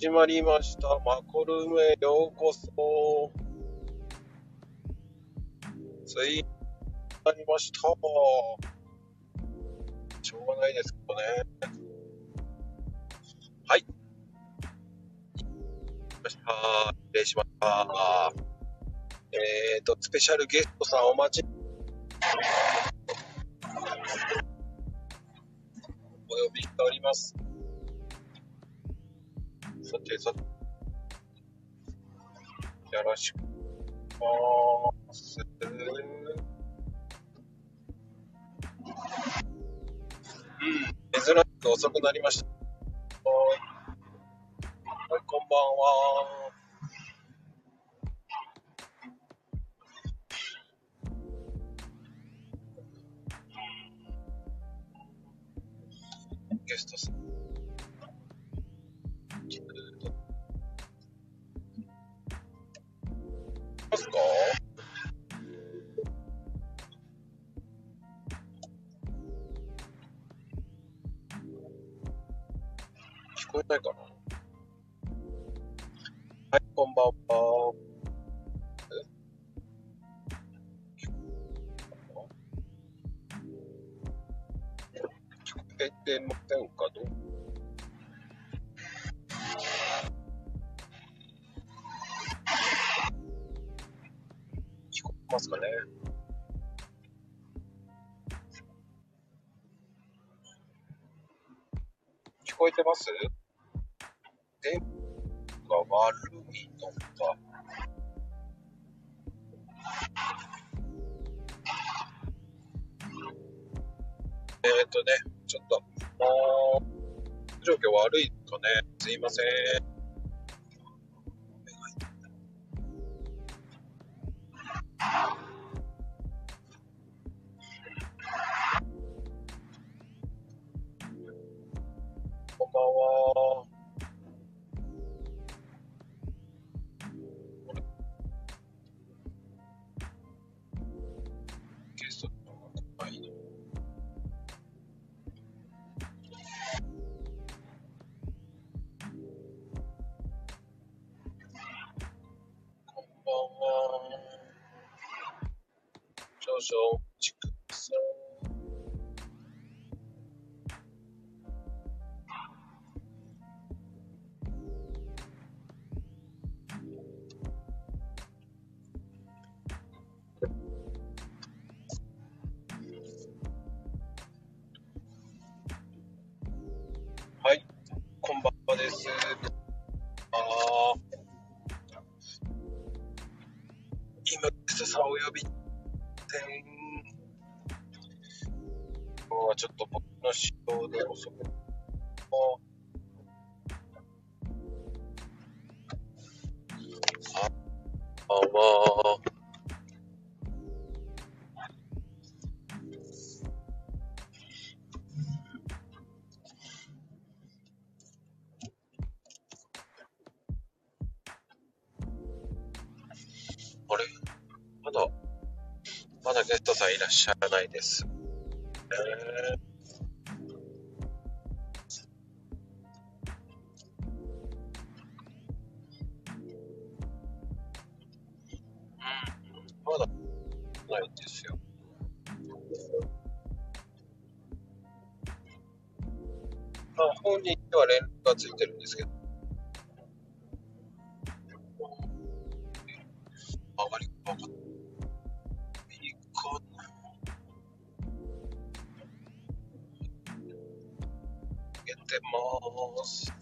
始まりました。マコルームへようこそ。ついになりました。しょうがないですけどね。はい。ました。失礼しました。えーと、スペシャルゲストさんお待ち。お呼びしております。さてさて。よろしくお願いします。うん、珍しく遅くなりました。はい、はいこんばんは。ゲストさん。てませんかどう？聞こえますかね？聞こえてます？電波が悪いのか？えーっとね、ちょっと、状況悪いとね、すいません。こんストさんお呼びてん。今日はちょっとっしゃらないです。えー、まだないんですよ。まあ、本人には連絡がついてるんですけど、げてます。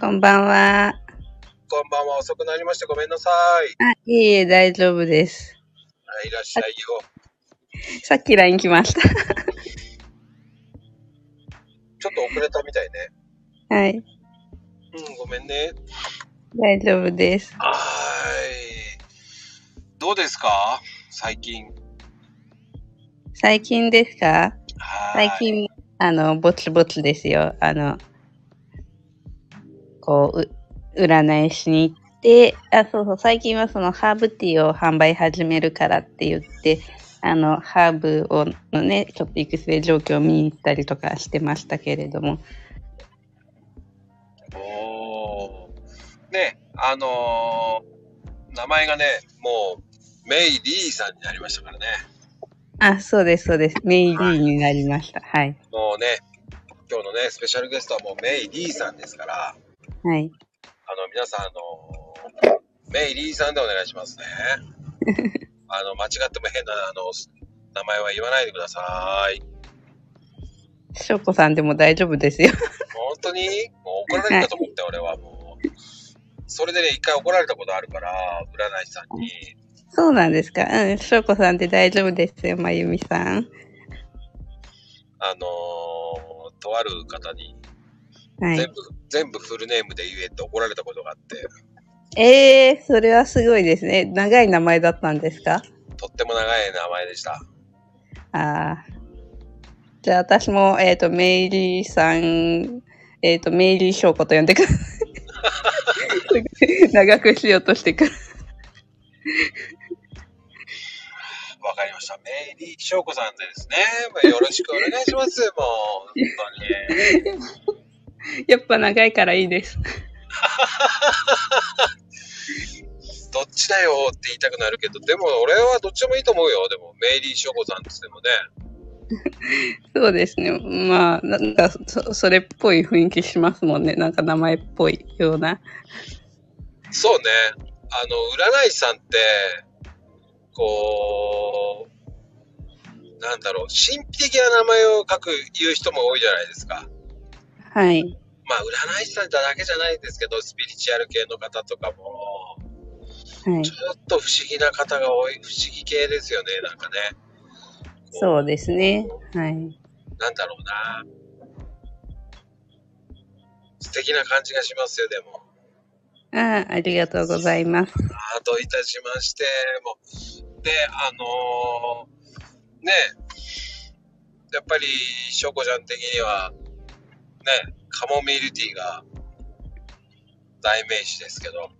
こんばんは。こんばんは、遅くなりましてごめんなさい。あ、いえいえ、大丈夫です。はいいらっしゃいよ。さっき LINE 来ました。ちょっと遅れたみたいね。はい。うん、ごめんね。大丈夫です。はーい。どうですか？最近。最近ですか？最近、あの、ぼつぼつですよ。あの、こう、う占いしに行って、あ、そうそう、最近はそのハーブティーを販売始めるからって言って、あの、ハーブをのね、ちょっと育成状況を見に行ったりとかしてましたけれども、おね、あのー名前がね、もう、メイリーさんになりましたからね。あ、そうです、そうです。メイリーになりました。はい。もうね、今日のね、スペシャルゲストはもうメイリーさんですから、はい。あの、皆さん、あのーメイリーさんでお願いしますね。あの、間違っても変な、あの、名前は言わないでください。しょうこさんでも大丈夫ですよ。本当に？もう怒られるかと思って、俺はもう。それでね、一回怒られたことあるから、占い師さんに。そうなんですか。うん、しょうこさんで大丈夫ですよ、まゆみさん。あのーとある方に、はい全。部、全部フルネームで言えって怒られたことがあって、ええー、それはすごいですね。長い名前だったんですか？とっても長い名前でした。ああ。じゃあ私も、えっ、と、メイリーさん、えっ、と、メイリー翔子と呼んでください。長くしようとしてくる。わかりました。メイリー翔子さんでですね。まあよろしくお願いします。もう、本当に。やっぱ長いからいいです。どっちだよって言いたくなるけど、でも俺はどっちでもいいと思うよ。でも、メイリー翔子さんって言ってもね。そうですね。まあ、なんかそ、それっぽい雰囲気しますもんね。なんか名前っぽいような。そうね。あの、占い師さんって、こう、なんだろう、神秘的な名前を書く、言う人も多いじゃないですか。はい。まあ、占い師さんだけじゃないんですけど、スピリチュアル系の方とかも、はいち。ょっと不思議な方が多い、不思議系ですよね、なんかね。そうですね。はい。なんだろうな。素敵な感じがしますよ、でも。ああ、ありがとうございます。あどういたしまして、もう、で、あのーね、やっぱり、しょうこちゃん的には、ね、カモミールティーが代名詞ですけど、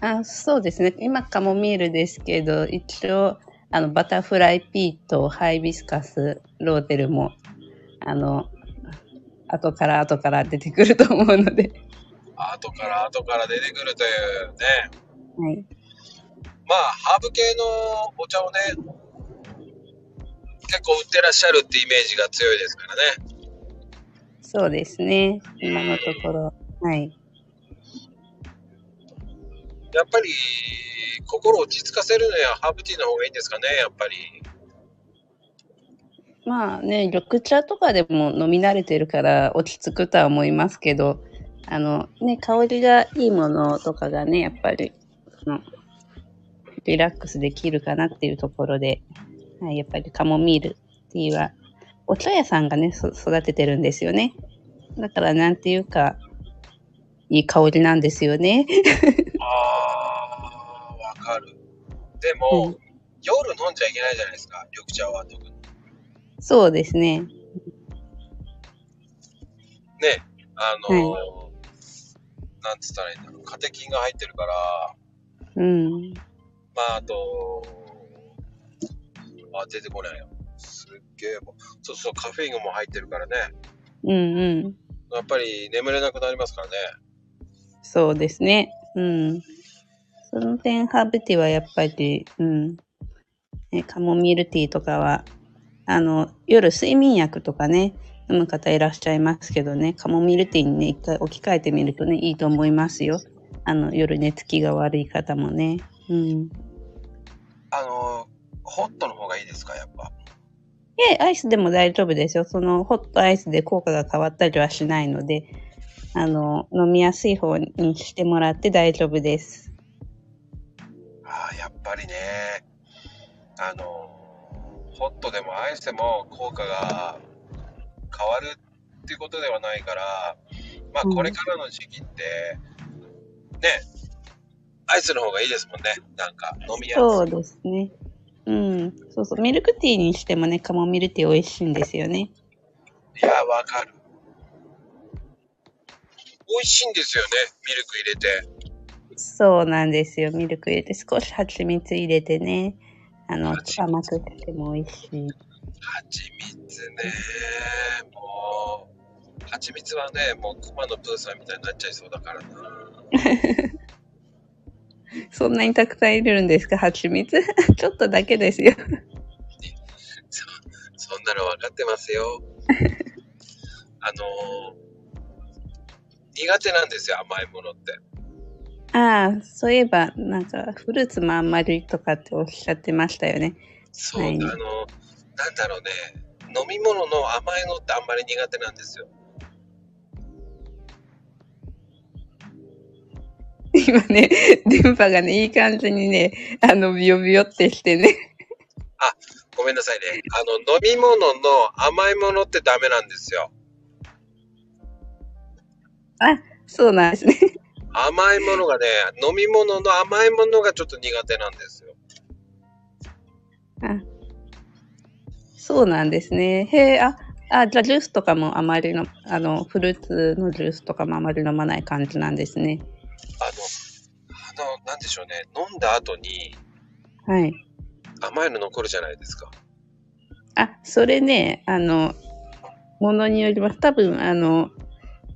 あそうですね。今、カモミールですけど、一応、あの、バタフライピーとハイビスカス、ローデルも、あの、後から後から出てくると思うので、後から後から出てくるというね、はい。まあ、ハーブ系のお茶をね、結構売ってらっしゃるってイメージが強いですからね。そうですね。今のところ。はい。やっぱり、心を落ち着かせるのはハーブティーの方がいいんですかね、やっぱり。まあね、緑茶とかでも飲み慣れてるから落ち着くとは思いますけど、あのね、香りがいいものとかがね、やっぱり、リラックスできるかなっていうところで、はい、やっぱりカモミールティーは、お茶屋さんがね、そ育ててるんですよね。だからなんていうか、いい香りなんですよね。あー、わかる。でも、うん夜飲んじゃいけないじゃないですか、緑茶は特に。そうですね。ね、あのーなんつったらいいんだろう、カテキンが入ってるから、うん。まあ、あと、あ、出てこないよ。すっげえもう、そうそう、カフェインも入ってるからね。うんうん。やっぱり眠れなくなりますからね。そうですね。うん。その点、ハーブティーはやっぱり、うん。ね、カモミールティーとかは、あの、夜睡眠薬とかね、飲む方いらっしゃいますけどね、カモミールティーにね、一回置き換えてみるとね、いいと思いますよ。あの、夜寝つきが悪い方もね。うん。あのー、ホットの方がいいですか、やっぱ。え、アイスでも大丈夫ですよ。その、ホットアイスで効果が変わったりはしないので、あの、飲みやすい方にしてもらって大丈夫です。ああ、やっぱりね、あの、ホットでもアイスでも効果が変わるっていうことではないから、まあうんこれからの時期って、ね、アイスの方がいいですもんね。なんか飲みやすい。そうですね。うん。そうそう。ミルクティーにしてもね、カモミールティー美味しいんですよね。いや、わかる。美味しいんですよね、ミルク入れて。そうなんですよ。ミルク入れて少し蜂蜜入れてね。あの、蜂甘くしても美味しい。蜂蜜ね、もう、蜂蜜はね、もう熊のプーさんみたいになっちゃいそうだからな。そんなにたくさん入れるんですか？蜂蜜？ちょっとだけですよ。そ そんなの分かってますよ。あのー苦手なんですよ、甘いものって。ああ、そういえば、なんか、フルーツもあんまりとかっておっしゃってましたよね。そう、はいあの、なんだろうね、飲み物の甘いのってあんまり苦手なんですよ。今ね、電波がね、いい感じにね、あの、ビヨビヨってしてね。ごめんなさいね。あの、飲み物の甘いものってダメなんですよ。そうなんですね。甘いものがね、飲み物の甘いものがちょっと苦手なんですよ。あそうなんですね。へえ、あ、あ、じゃあジュースとかもあまりの、あの、フルーツのジュースとかもあまり飲まない感じなんですね。あの、あの、なんでしょうね。飲んだ後にはい。甘いの残るじゃないですか。あ、それね、あの、ものによります。多分、あの、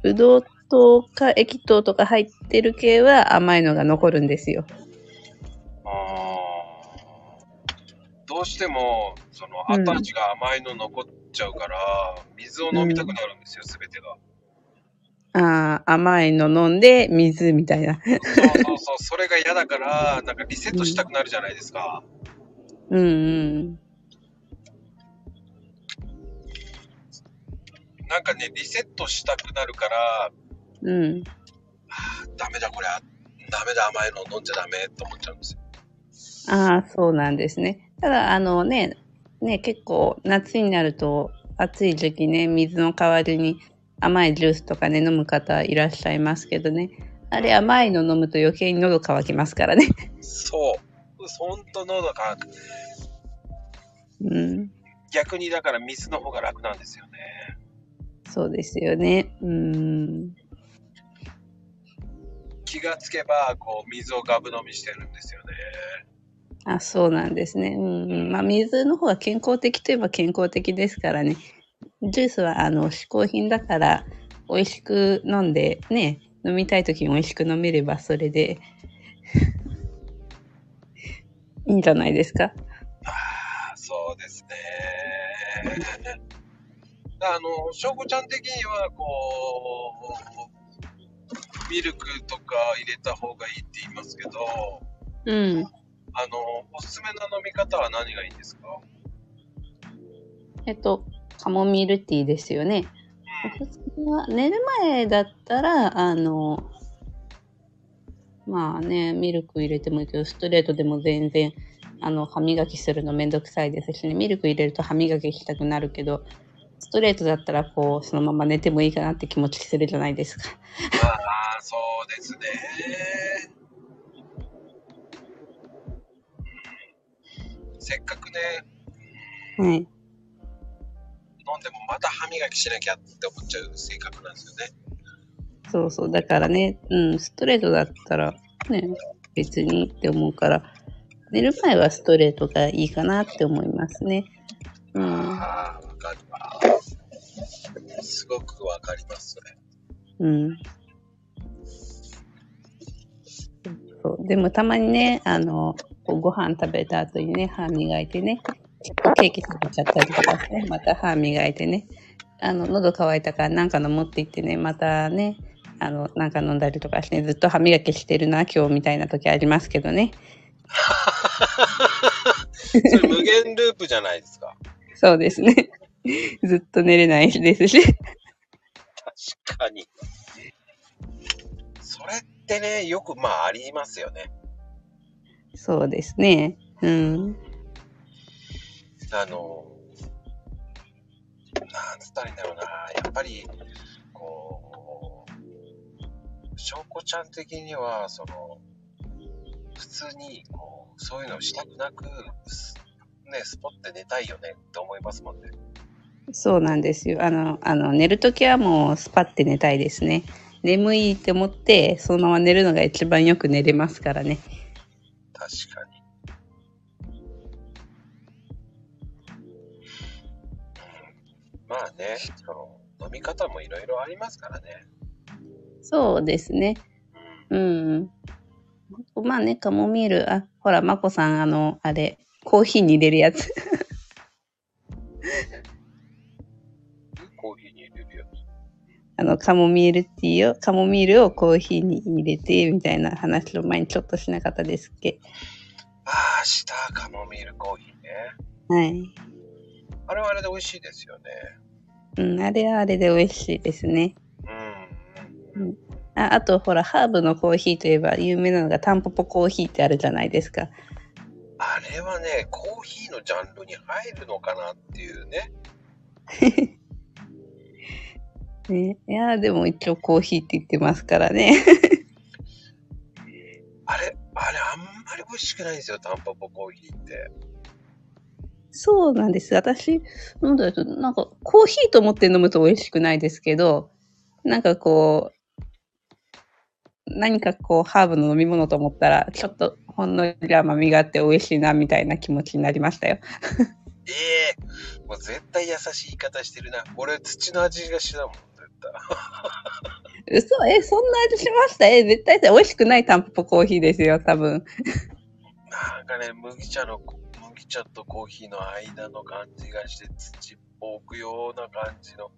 ブドウ糖か液糖とか入ってる系は甘いのが残るんですよ。どうしても、そのうん後味が甘いの残っちゃうから、水を飲みたくなるんですよ、すべてが。ああ、甘いの飲んで水みたいな。そうそうそう、それが嫌だから、なんかリセットしたくなるじゃないですか。うんうん。なんかね、リセットしたくなるから、うん。あダメだこれ、ダメだ甘いの飲んじゃダメと思っちゃうんですよ。ああ、そうなんですね。ただ、あのね、ね、結構夏になると暑い時期ね、水の代わりに甘いジュースとかね、飲む方いらっしゃいますけどね。あれ甘いの飲むと余計に喉乾きますからね。そう。ほんと喉が、うん。逆にだから水の方が楽なんですよね。そうですよね。うん。気がつけば、こう、水をガブ飲みしてるんですよね。あ、そうなんですね。うんうん。まあ、水の方が健康的といえば健康的ですからね。ジュースは、あの、嗜好品だから、美味しく飲んで、ね、飲みたい時に美味しく飲めれば、それで、いいんじゃないですか？ああ、そうですね。あの、翔子ちゃん的には、こう、ミルクとか入れた方がいいって言いますけど、うん。あの、おすすめの飲み方は何がいいんですか？えっと、カモミールティーですよね。おすすめは寝る前だったら、あの、まあね、ミルク入れてもいいけど、ストレートでも全然、あの、歯磨きするのめんどくさいですしね、ミルク入れると歯磨きしたくなるけど、ストレートだったら、こう、そのまま寝てもいいかなって気持ちするじゃないですか。ああ、そうですね。せっかくね、はい。飲んでもまた歯磨きしなきゃって思っちゃう性格なんですよね。そうそう。だからね、うん、ストレートだったら、ね、別にって思うから、寝る前はストレートがいいかなって思いますね。うん。ああ、わかるわ。すごくわかります、それ。うん。そうでもたまにね、あの、ご飯食べた後にね、歯磨いてね、ケーキ食べちゃったりとかして、また歯磨いてね、あの、喉乾いたからなんか飲もうって言ってね、またね、あの、なんか飲んだりとかして、ずっと歯磨きしてるな、今日みたいな時ありますけどね。それ無限ループじゃないですか。そうですね。ずっと寝れないですし。確かに。それってね、よくまあありますよね。そうですね。うん。あの、なんつったらいいんだろうな。やっぱり、こう、翔子ちゃん的には、その、普通に、こう、そういうのをしたくなく、すね、スポって寝たいよねって思いますもんね。そうなんですよ。あの、あの、寝るときはもうスパって寝たいですね。眠いって思って、そのまま寝るのが一番よく寝れますからね。確かに。まあね、その、飲み方もいろいろありますからね。そうですね。うんうん。まあね、カモミール、あ、ほら、まこさん、あの、あれ、コーヒーに入れるやつ。コーヒーに入れるやつ。あの、カモミールティーを、カモミールをコーヒーに入れて、みたいな話を前にちょっとしなかったですっけ。ああ、したカモミールコーヒーね。はい。あれはあれで美味しいですよね。うん、あれはあれで美味しいですね。うん。ああと、ほら、ハーブのコーヒーといえば有名なのがタンポポコーヒーってあるじゃないですか。あれはね、コーヒーのジャンルに入るのかなっていうね。ね、いや、でも一応コーヒーって言ってますからね。あれ、あれあんまり美味しくないんですよ、タンポポコーヒーって。そうなんです。私、飲んだと、なんか、コーヒーと思って飲むと美味しくないですけど、なんかこう、何かこう、ハーブの飲み物と思ったら、ちょっとほんのり甘みがあって美味しいな、みたいな気持ちになりましたよ。ええもう絶対優しい言い方してるな。俺、土の味がしだもん、絶対。嘘え、そんな味しました？え、絶対美味しくないタンポポコーヒーですよ、多分。なんかね、麦茶の、麦茶とコーヒーの間の感じがして、土っぽくような感じの、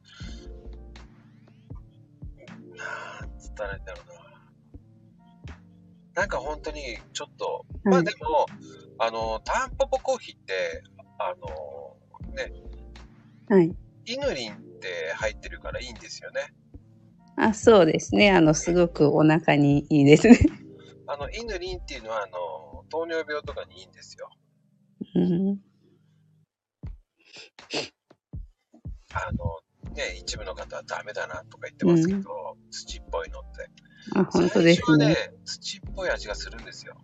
なんつったらいいんだろうな。なんか本当に、ちょっと、まあでも、あの、タンポポコーヒーって、あの、ね、はい。イヌリンって入ってるからいいんですよね。あ、そうですね。あの、すごくお腹にいいですね。あの、イヌリンっていうのは、あの、糖尿病とかにいいんですよ。うん。あの、ね、一部の方はダメだなとか言ってますけど、土っぽいのって。あ、本当ですね。ね、土っぽい味がするんですよ。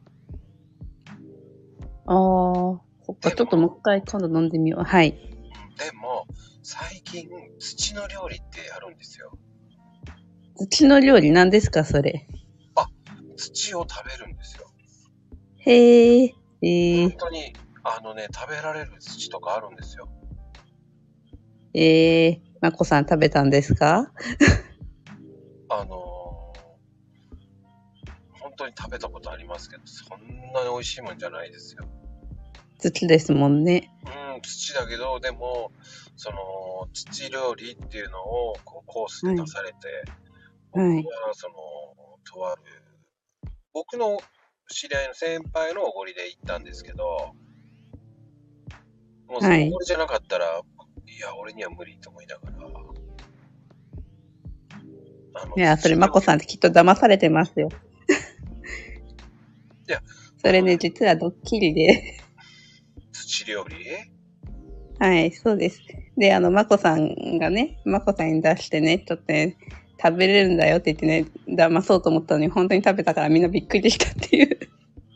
ああ、そっか、ちょっともう一回今度飲んでみよう。はい。でも、最近、土の料理ってあるんですよ。土の料理何ですか、それ？土を食べるんですよ。へえ、え本当に、あのね、食べられる土とかあるんですよ。ー、えー、まこさん食べたんですか？あのー本当に食べたことありますけど、そんなに美味しいもんじゃないですよ。土ですもんね。うん、土だけど、でも、その、土料理っていうのを、こう、コースで出されて、はい僕は、その、とある、僕の知り合いの先輩のおごりで行ったんですけど、もうそじゃなかったら、いや、俺には無理と思いながら。いや、それまこさんってきっと騙されてますよ。いや、それね、実はドッキリで。土料理？はい、そうです。で、あの、まこさんがね、まこさんに出してね、ちょっとね、食べれるんだよって言ってね、騙そうと思ったのに、本当に食べたからみんなびっくりしたっていう。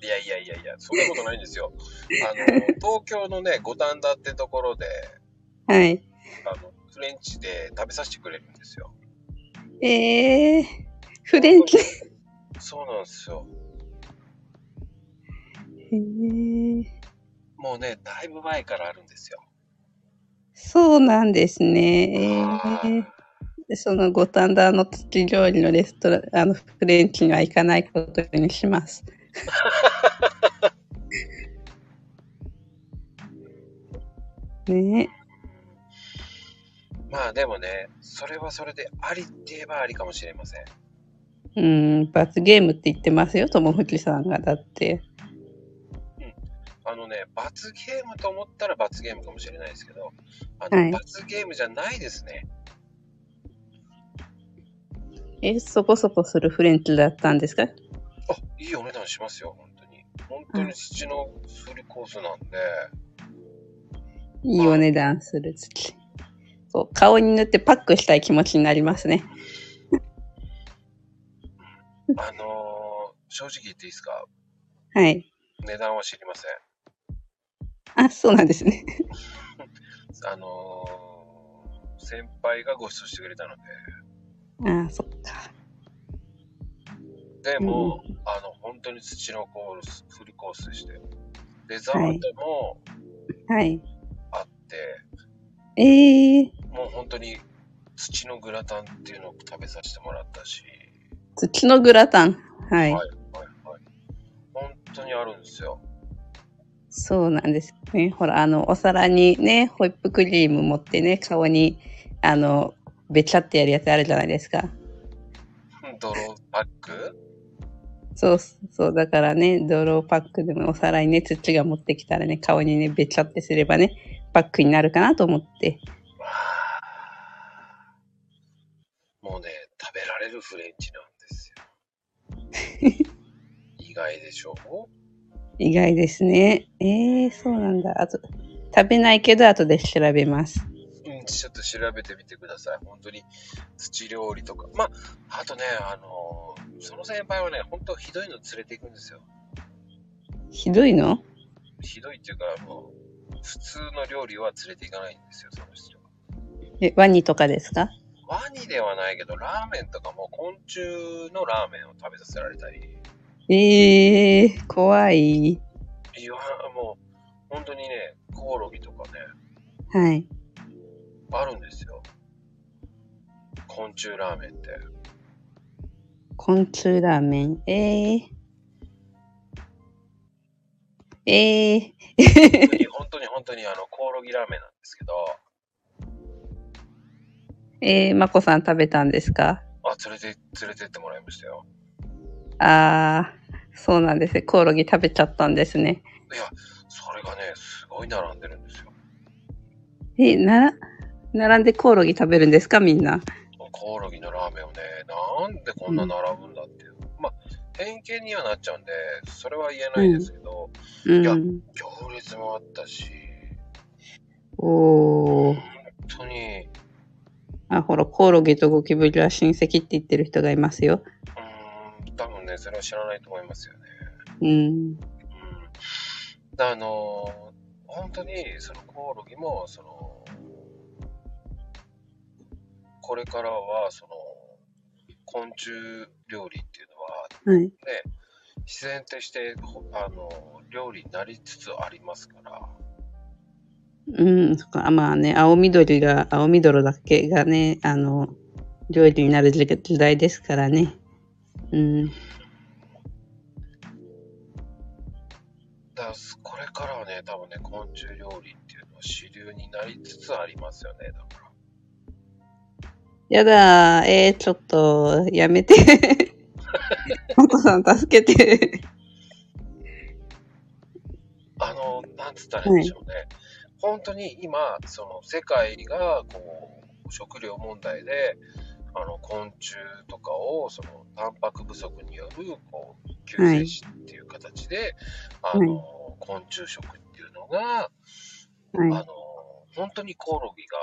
いやいやいやいや、そんなことないんですよ。あの、東京のね、五反田ってところで、はい。あの、フレンチで食べさせてくれるんですよ。えー、フレンチ。そうなんですよ。へーもうね、だいぶ前からあるんですよ。そうなんですね。えはー、でその五反田の土料理のレストラン、あの、フレンチには行かないことにします。ねまあでもね、それはそれでありって言えばありかもしれません。うん、罰ゲームって言ってますよ、友藤さんが。だって。あのね、罰ゲームと思ったら罰ゲームかもしれないですけど、あの、はい罰ゲームじゃないですね。え、そこそこするフレンチだったんですか？あ、いいお値段しますよ、本当に。本当に土のフルコースなんで、いいお値段する土。そう、顔に塗ってパックしたい気持ちになりますね。あのー正直言っていいですか？はい。値段は知りません。あ、そうなんですね。あのー先輩がご馳走してくれたので、あ、そっか。でも、あの、本当に土のコース、フルコースでして、デザートもはい。あって、えー、もう本当に土のグラタンっていうのを食べさせてもらったし、土のグラタン。はい。はいはい。本当にあるんですよ。そうなんですね。ほら、あの、お皿にね、ホイップクリーム持ってね、顔に、あの、べちゃってやるやつあるじゃないですか。ドローパック？そうそう、だからね、泥パックでもお皿にね、土が持ってきたらね、顔にね、べちゃってすればね、パックになるかなと思って。もうね、食べられるフレンチなんですよ。意外でしょ？意外ですね。えー、そうなんだ。あと、食べないけど、後で調べます。うん、ちょっと調べてみてください。本当に土料理とか。まあ、あとね、あのその先輩はね、本当ひどいの連れていくんですよ。ひどいの？ひどいっていうか、もう、普通の料理は連れていかないんですよ、その人は。え、ワニとかですか？ワニではないけど、ラーメンとかも昆虫のラーメンを食べさせられたり、えー、怖い。いや、もう、本当にね、コオロギとかね、はい。あるんですよ。昆虫ラーメンって。昆虫ラーメン。えー。えー。本当に、本当に、あの、コオロギラーメンなんですけど、えー、まこさん食べたんですか？あ、連れて、連れてってもらいましたよ。あー、そうなんですね。コオロギ食べちゃったんですね。いや、それがね、すごい並んでるんですよ。え、な、並んでコオロギ食べるんですか？みんな。コオロギのラーメンをね、なんでこんな並ぶんだっていう。まあ、偏見にはなっちゃうんで、それは言えないですけど、やうん。行列もあったし、おー。本当に、あ、ほら、コオロギとゴキブリは親戚って言ってる人がいますよ。うーん、多分ね、それは知らないと思いますよね。うん。うん。あのー本当に、そのコオロギも、その、これからは、その、昆虫料理っていうのは、はい。ね、自然として、ほあの、料理になりつつありますから、うん、そっか。あまあね、青緑が、青緑だけがね、あの、料理になる時時代ですからね。うん。だからこれからはね、多分ね、昆虫料理っていうのは主流になりつつありますよね、だから。やだー、えー、ちょっと、やめて。マコさん、助けて。あの、なんつったらいいんでしょうね。本当に今、その世界が、こう、食料問題で、あの、昆虫とかを、その、タンパク不足による、こう、救世主っていう形で、あの、昆虫食っていうのが、はあのい。、本当にコオロギが、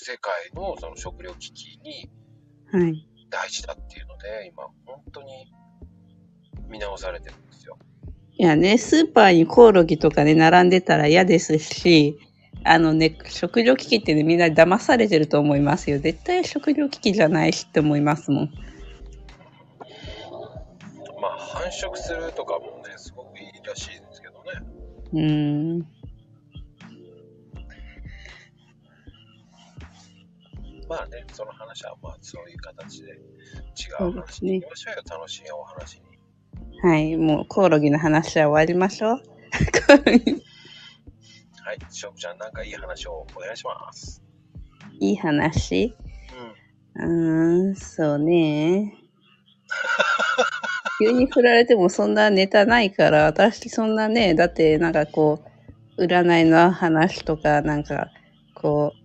世界のその食料危機にはい。大事だっていうので、今、本当に見直されてるんですよ。いやね、スーパーにコオロギとかね、並んでたら嫌ですし、あのね、食料危機ってね、みんな騙されてると思いますよ。絶対食料危機じゃないしって思いますもん。まあ、繁殖するとかもね、すごくいいらしいですけどね。うーん。まあね、その話はまあそういう形で違そう話に行きましょうよ、楽しいお話に。はい、もうコオロギの話は終わりましょう。はい、しょうちゃん、なんかいい話をお願いします。いい話？うん。うーん、そうね。急に振られてもそんなネタないから、私そんなね、だってなんかこう、占いの話とか、なんかこう、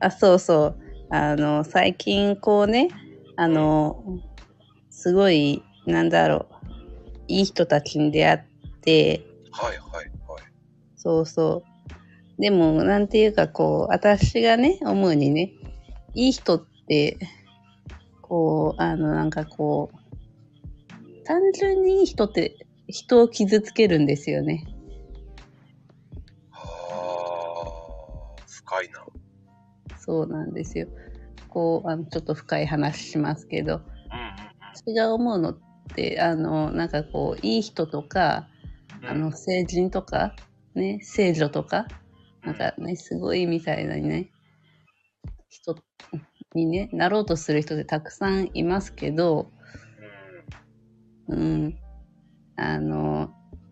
あ、そうそう、あの、最近こうね、あの、すごい、なんだろう、いい人たちに出会って、はいはいはい。そうそう。でも、なんていうか、こう、私がね、思うにね、いい人って、こう、あの、なんかこう、単純にいい人って人を傷つけるんですよね。はあ、深いな。そうなんですよ。こう、あの、ちょっと深い話しますけど、私が思うのって、あの、なんかこう、いい人とか、うん。あの、成人とか、ね、聖女とか、なんかね、すごいみたいなね、人にね、なろうとする人ってたくさんいますけど、うん。あの、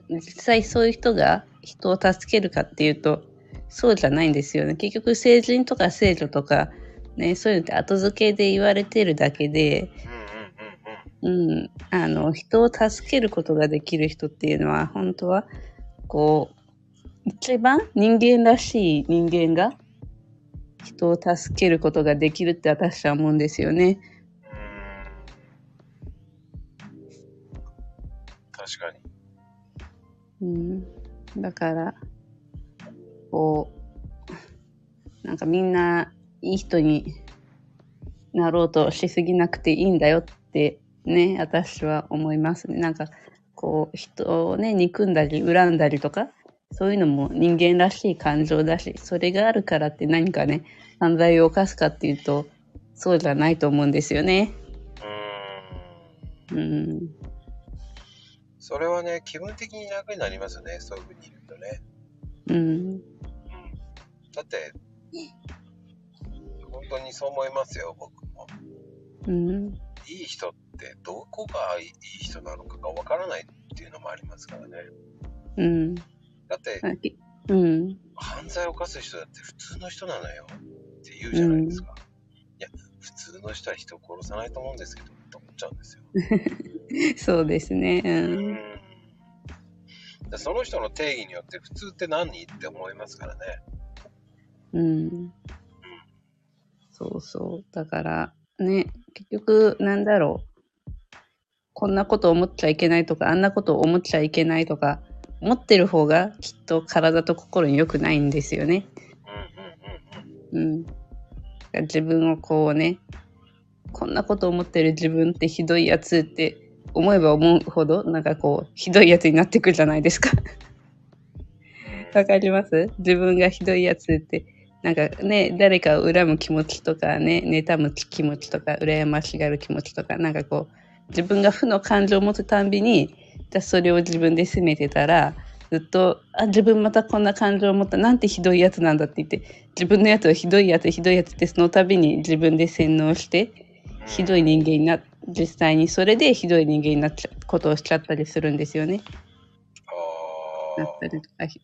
実際そういう人が人を助けるかっていうと、そうじゃないんですよね。結局、成人とか制度とか、ね、そういうのって後付けで言われてるだけで、うんうんうんうん。うん、あの、人を助けることができる人っていうのは、本当は、こう、一番人間らしい人間が人を助けることができるって私は思うんですよね。確かに。うん、だから、こう、なんかみんないい人になろうとしすぎなくていいんだよってね、私は思いますね。なんか、こう、人をね、憎んだり恨んだりとか、そういうのも人間らしい感情だし、それがあるからって何かね、犯罪を犯すかっていうと、そうじゃないと思うんですよね。うーん。うん。それはね、気分的に楽になりますよね、そういうふうに言うとね。うん。うん。だって、本当にそう思いますよ、僕も。うん。いい人ってどこがいい人なのかがわからないっていうのもありますからね。うん。だって、うん。犯罪を犯す人だって普通の人なのよって言うじゃないですか。いや、普通の人は人を殺さないと思うんですけど、って思っちゃうんですよ。そうですね。う。うんその人の定義によって普通って何って思いますからね。うん。そうそう。だから、ね、結局、なんだろう。こんなこと思っちゃいけないとか、あんなこと思っちゃいけないとか、思ってる方がきっと体と心に良くないんですよね。うんうんうんうん。うん。自分をこうね、こんなこと思ってる自分ってひどいやつって思えば思うほど、なんかこう、ひどいやつになってくるじゃないですか。わかります？自分がひどいやつって、なんかね、誰かを恨む気持ちとかね、妬む気持ちとか、羨ましがる気持ちとか、なんかこう、自分が負の感情を持つたんびに、じゃあそれを自分で責めてたら、ずっと、あ、自分またこんな感情を持った、なんてひどいやつなんだって言って、自分のやつをひどいやつ、ひどいやつって、その度に自分で洗脳して、ひどい人間にな、実際にそれでひどい人間になっちゃうことをしちゃったりするんですよね。あなったりとかひ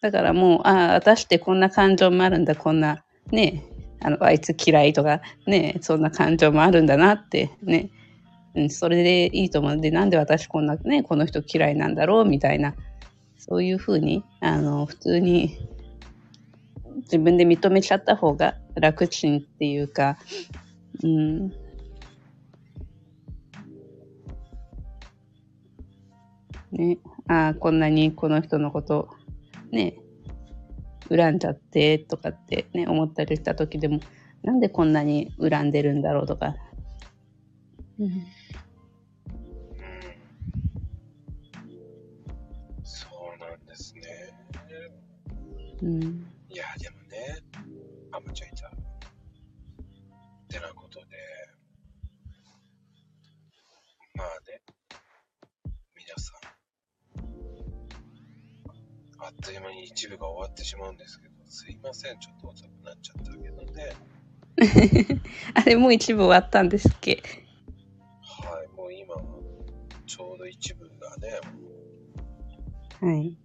だからもう、ああ、私ってこんな感情もあるんだ、こんな、ね、あの、あいつ嫌いとか、ね、そんな感情もあるんだなって、ね、うん、それでいいと思う。ので、なんで私こんなね、この人嫌いなんだろう、みたいな、そういうふうに、あの、普通に、自分で認めちゃった方が楽ちんっていうか、うん、ね、ああ、こんなにこの人のこと、ね、恨んじゃってとかってね、思ったりした時でも、なんでこんなに恨んでるんだろうとか。うん、ーうん。そうなんですね。うん、いや、でもね、あ、間違えた。という間に一部が終わってしまうんですけど、すいません、ちょっと遅くなっちゃったけどね。あれもう一部終わったんですっけ？はい、もう今、ちょうど一部がね、はい。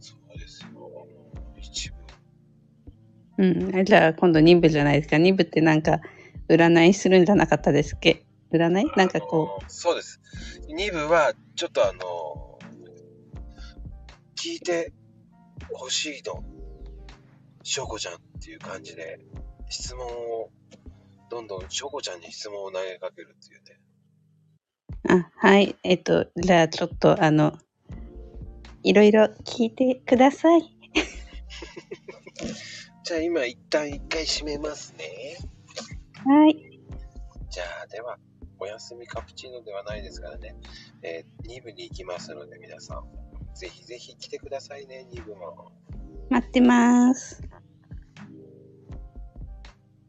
そうですよ、一部。うん。あじゃあ今度2部じゃないですか。2部ってなんか占いするんじゃなかったですっけ？占い？なんかこあのそうです。2部は、ちょっとあの、聞いてほしいの、しょうこちゃんっていう感じで、質問を、どんどんしょうこちゃんに質問を投げかけるっていうね。う、あ、はい。えっと、じゃあちょっとあの、いろいろ聞いてください。じゃあ今一旦一回閉めますね。はい。じゃあでは、おやすみカプチーノではないですからね。えー、2部に行きますので皆さん、ぜひぜひ来てくださいね、2部も。待ってます。